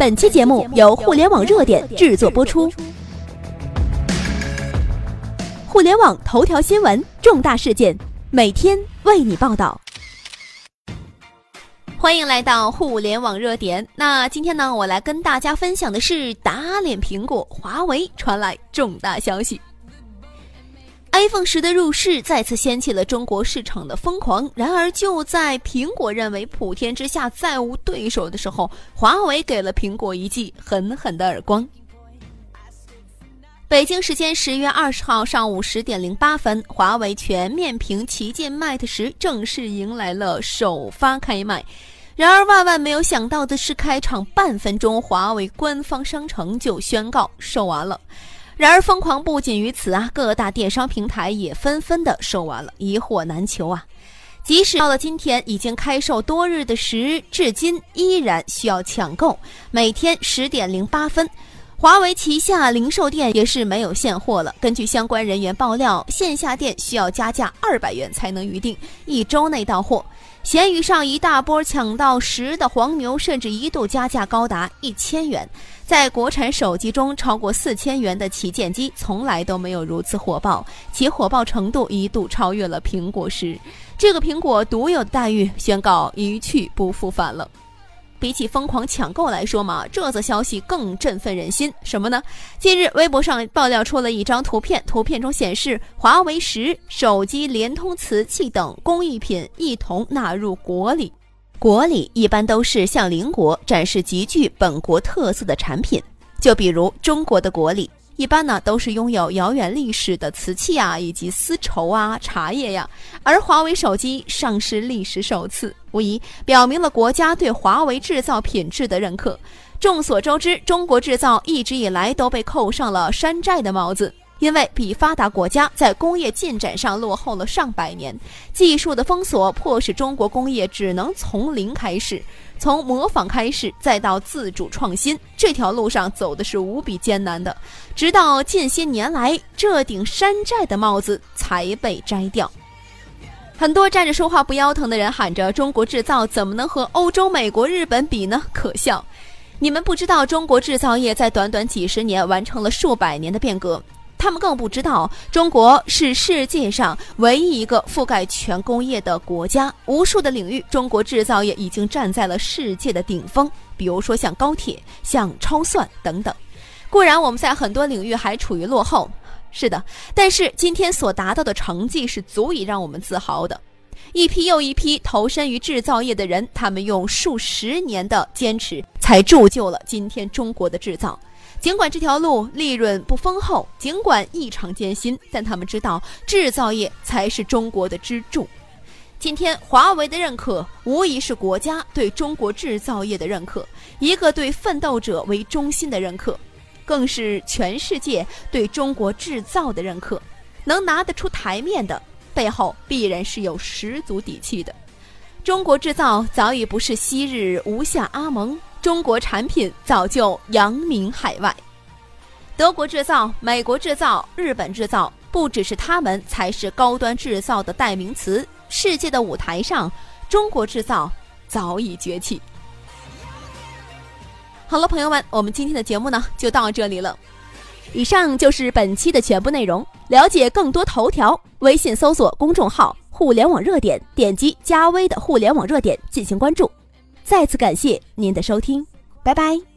本期节目由互联网热点制作播出。互联网头条新闻，重大事件，每天为你报道。欢迎来到互联网热点。那今天呢，我来跟大家分享的是打脸苹果，华为传来重大消息。iPhone 十的入市再次掀起了中国市场的疯狂。然而，就在苹果认为普天之下再无对手的时候，华为给了苹果一记狠狠的耳光。北京时间十月二十号上午十点零八分，华为全面屏旗舰 Mate 十正式迎来了首发开卖。然而，万万没有想到的是，开场半分钟，华为官方商城就宣告售完了。然而，疯狂不仅于此啊！各大电商平台也纷纷的售完了，一货难求啊！即使到了今天，已经开售多日的时，至今依然需要抢购。每天十点零八分，华为旗下零售店也是没有现货了。根据相关人员爆料，线下店需要加价二百元才能预定，一周内到货。闲鱼上一大波抢到十的黄牛，甚至一度加价高达一千元。在国产手机中，超过四千元的旗舰机从来都没有如此火爆，其火爆程度一度超越了苹果十。这个苹果独有的待遇宣告一去不复返了。比起疯狂抢购来说嘛，这则消息更振奋人心。什么呢？近日，微博上爆料出了一张图片，图片中显示华为十手机、联通瓷器等工艺品一同纳入国礼。国礼一般都是向邻国展示极具本国特色的产品，就比如中国的国礼。一般呢都是拥有遥远历史的瓷器啊，以及丝绸啊、茶叶呀。而华为手机上市历史首次，无疑表明了国家对华为制造品质的认可。众所周知，中国制造一直以来都被扣上了山寨的帽子。因为比发达国家在工业进展上落后了上百年，技术的封锁迫使中国工业只能从零开始，从模仿开始，再到自主创新，这条路上走的是无比艰难的。直到近些年来，这顶山寨的帽子才被摘掉。很多站着说话不腰疼的人喊着“中国制造怎么能和欧洲、美国、日本比呢？”可笑！你们不知道，中国制造业在短短几十年完成了数百年的变革。他们更不知道，中国是世界上唯一一个覆盖全工业的国家。无数的领域，中国制造业已经站在了世界的顶峰。比如说像高铁、像超算等等。固然我们在很多领域还处于落后，是的。但是今天所达到的成绩是足以让我们自豪的。一批又一批投身于制造业的人，他们用数十年的坚持，才铸就了今天中国的制造。尽管这条路利润不丰厚，尽管异常艰辛，但他们知道制造业才是中国的支柱。今天，华为的认可无疑是国家对中国制造业的认可，一个对奋斗者为中心的认可，更是全世界对中国制造的认可。能拿得出台面的，背后必然是有十足底气的。中国制造早已不是昔日吴下阿蒙。中国产品早就扬名海外，德国制造、美国制造、日本制造，不只是他们才是高端制造的代名词。世界的舞台上，中国制造早已崛起。好了，朋友们，我们今天的节目呢就到这里了。以上就是本期的全部内容。了解更多头条，微信搜索公众号“互联网热点”，点击加微的“互联网热点”进行关注。再次感谢您的收听，拜拜。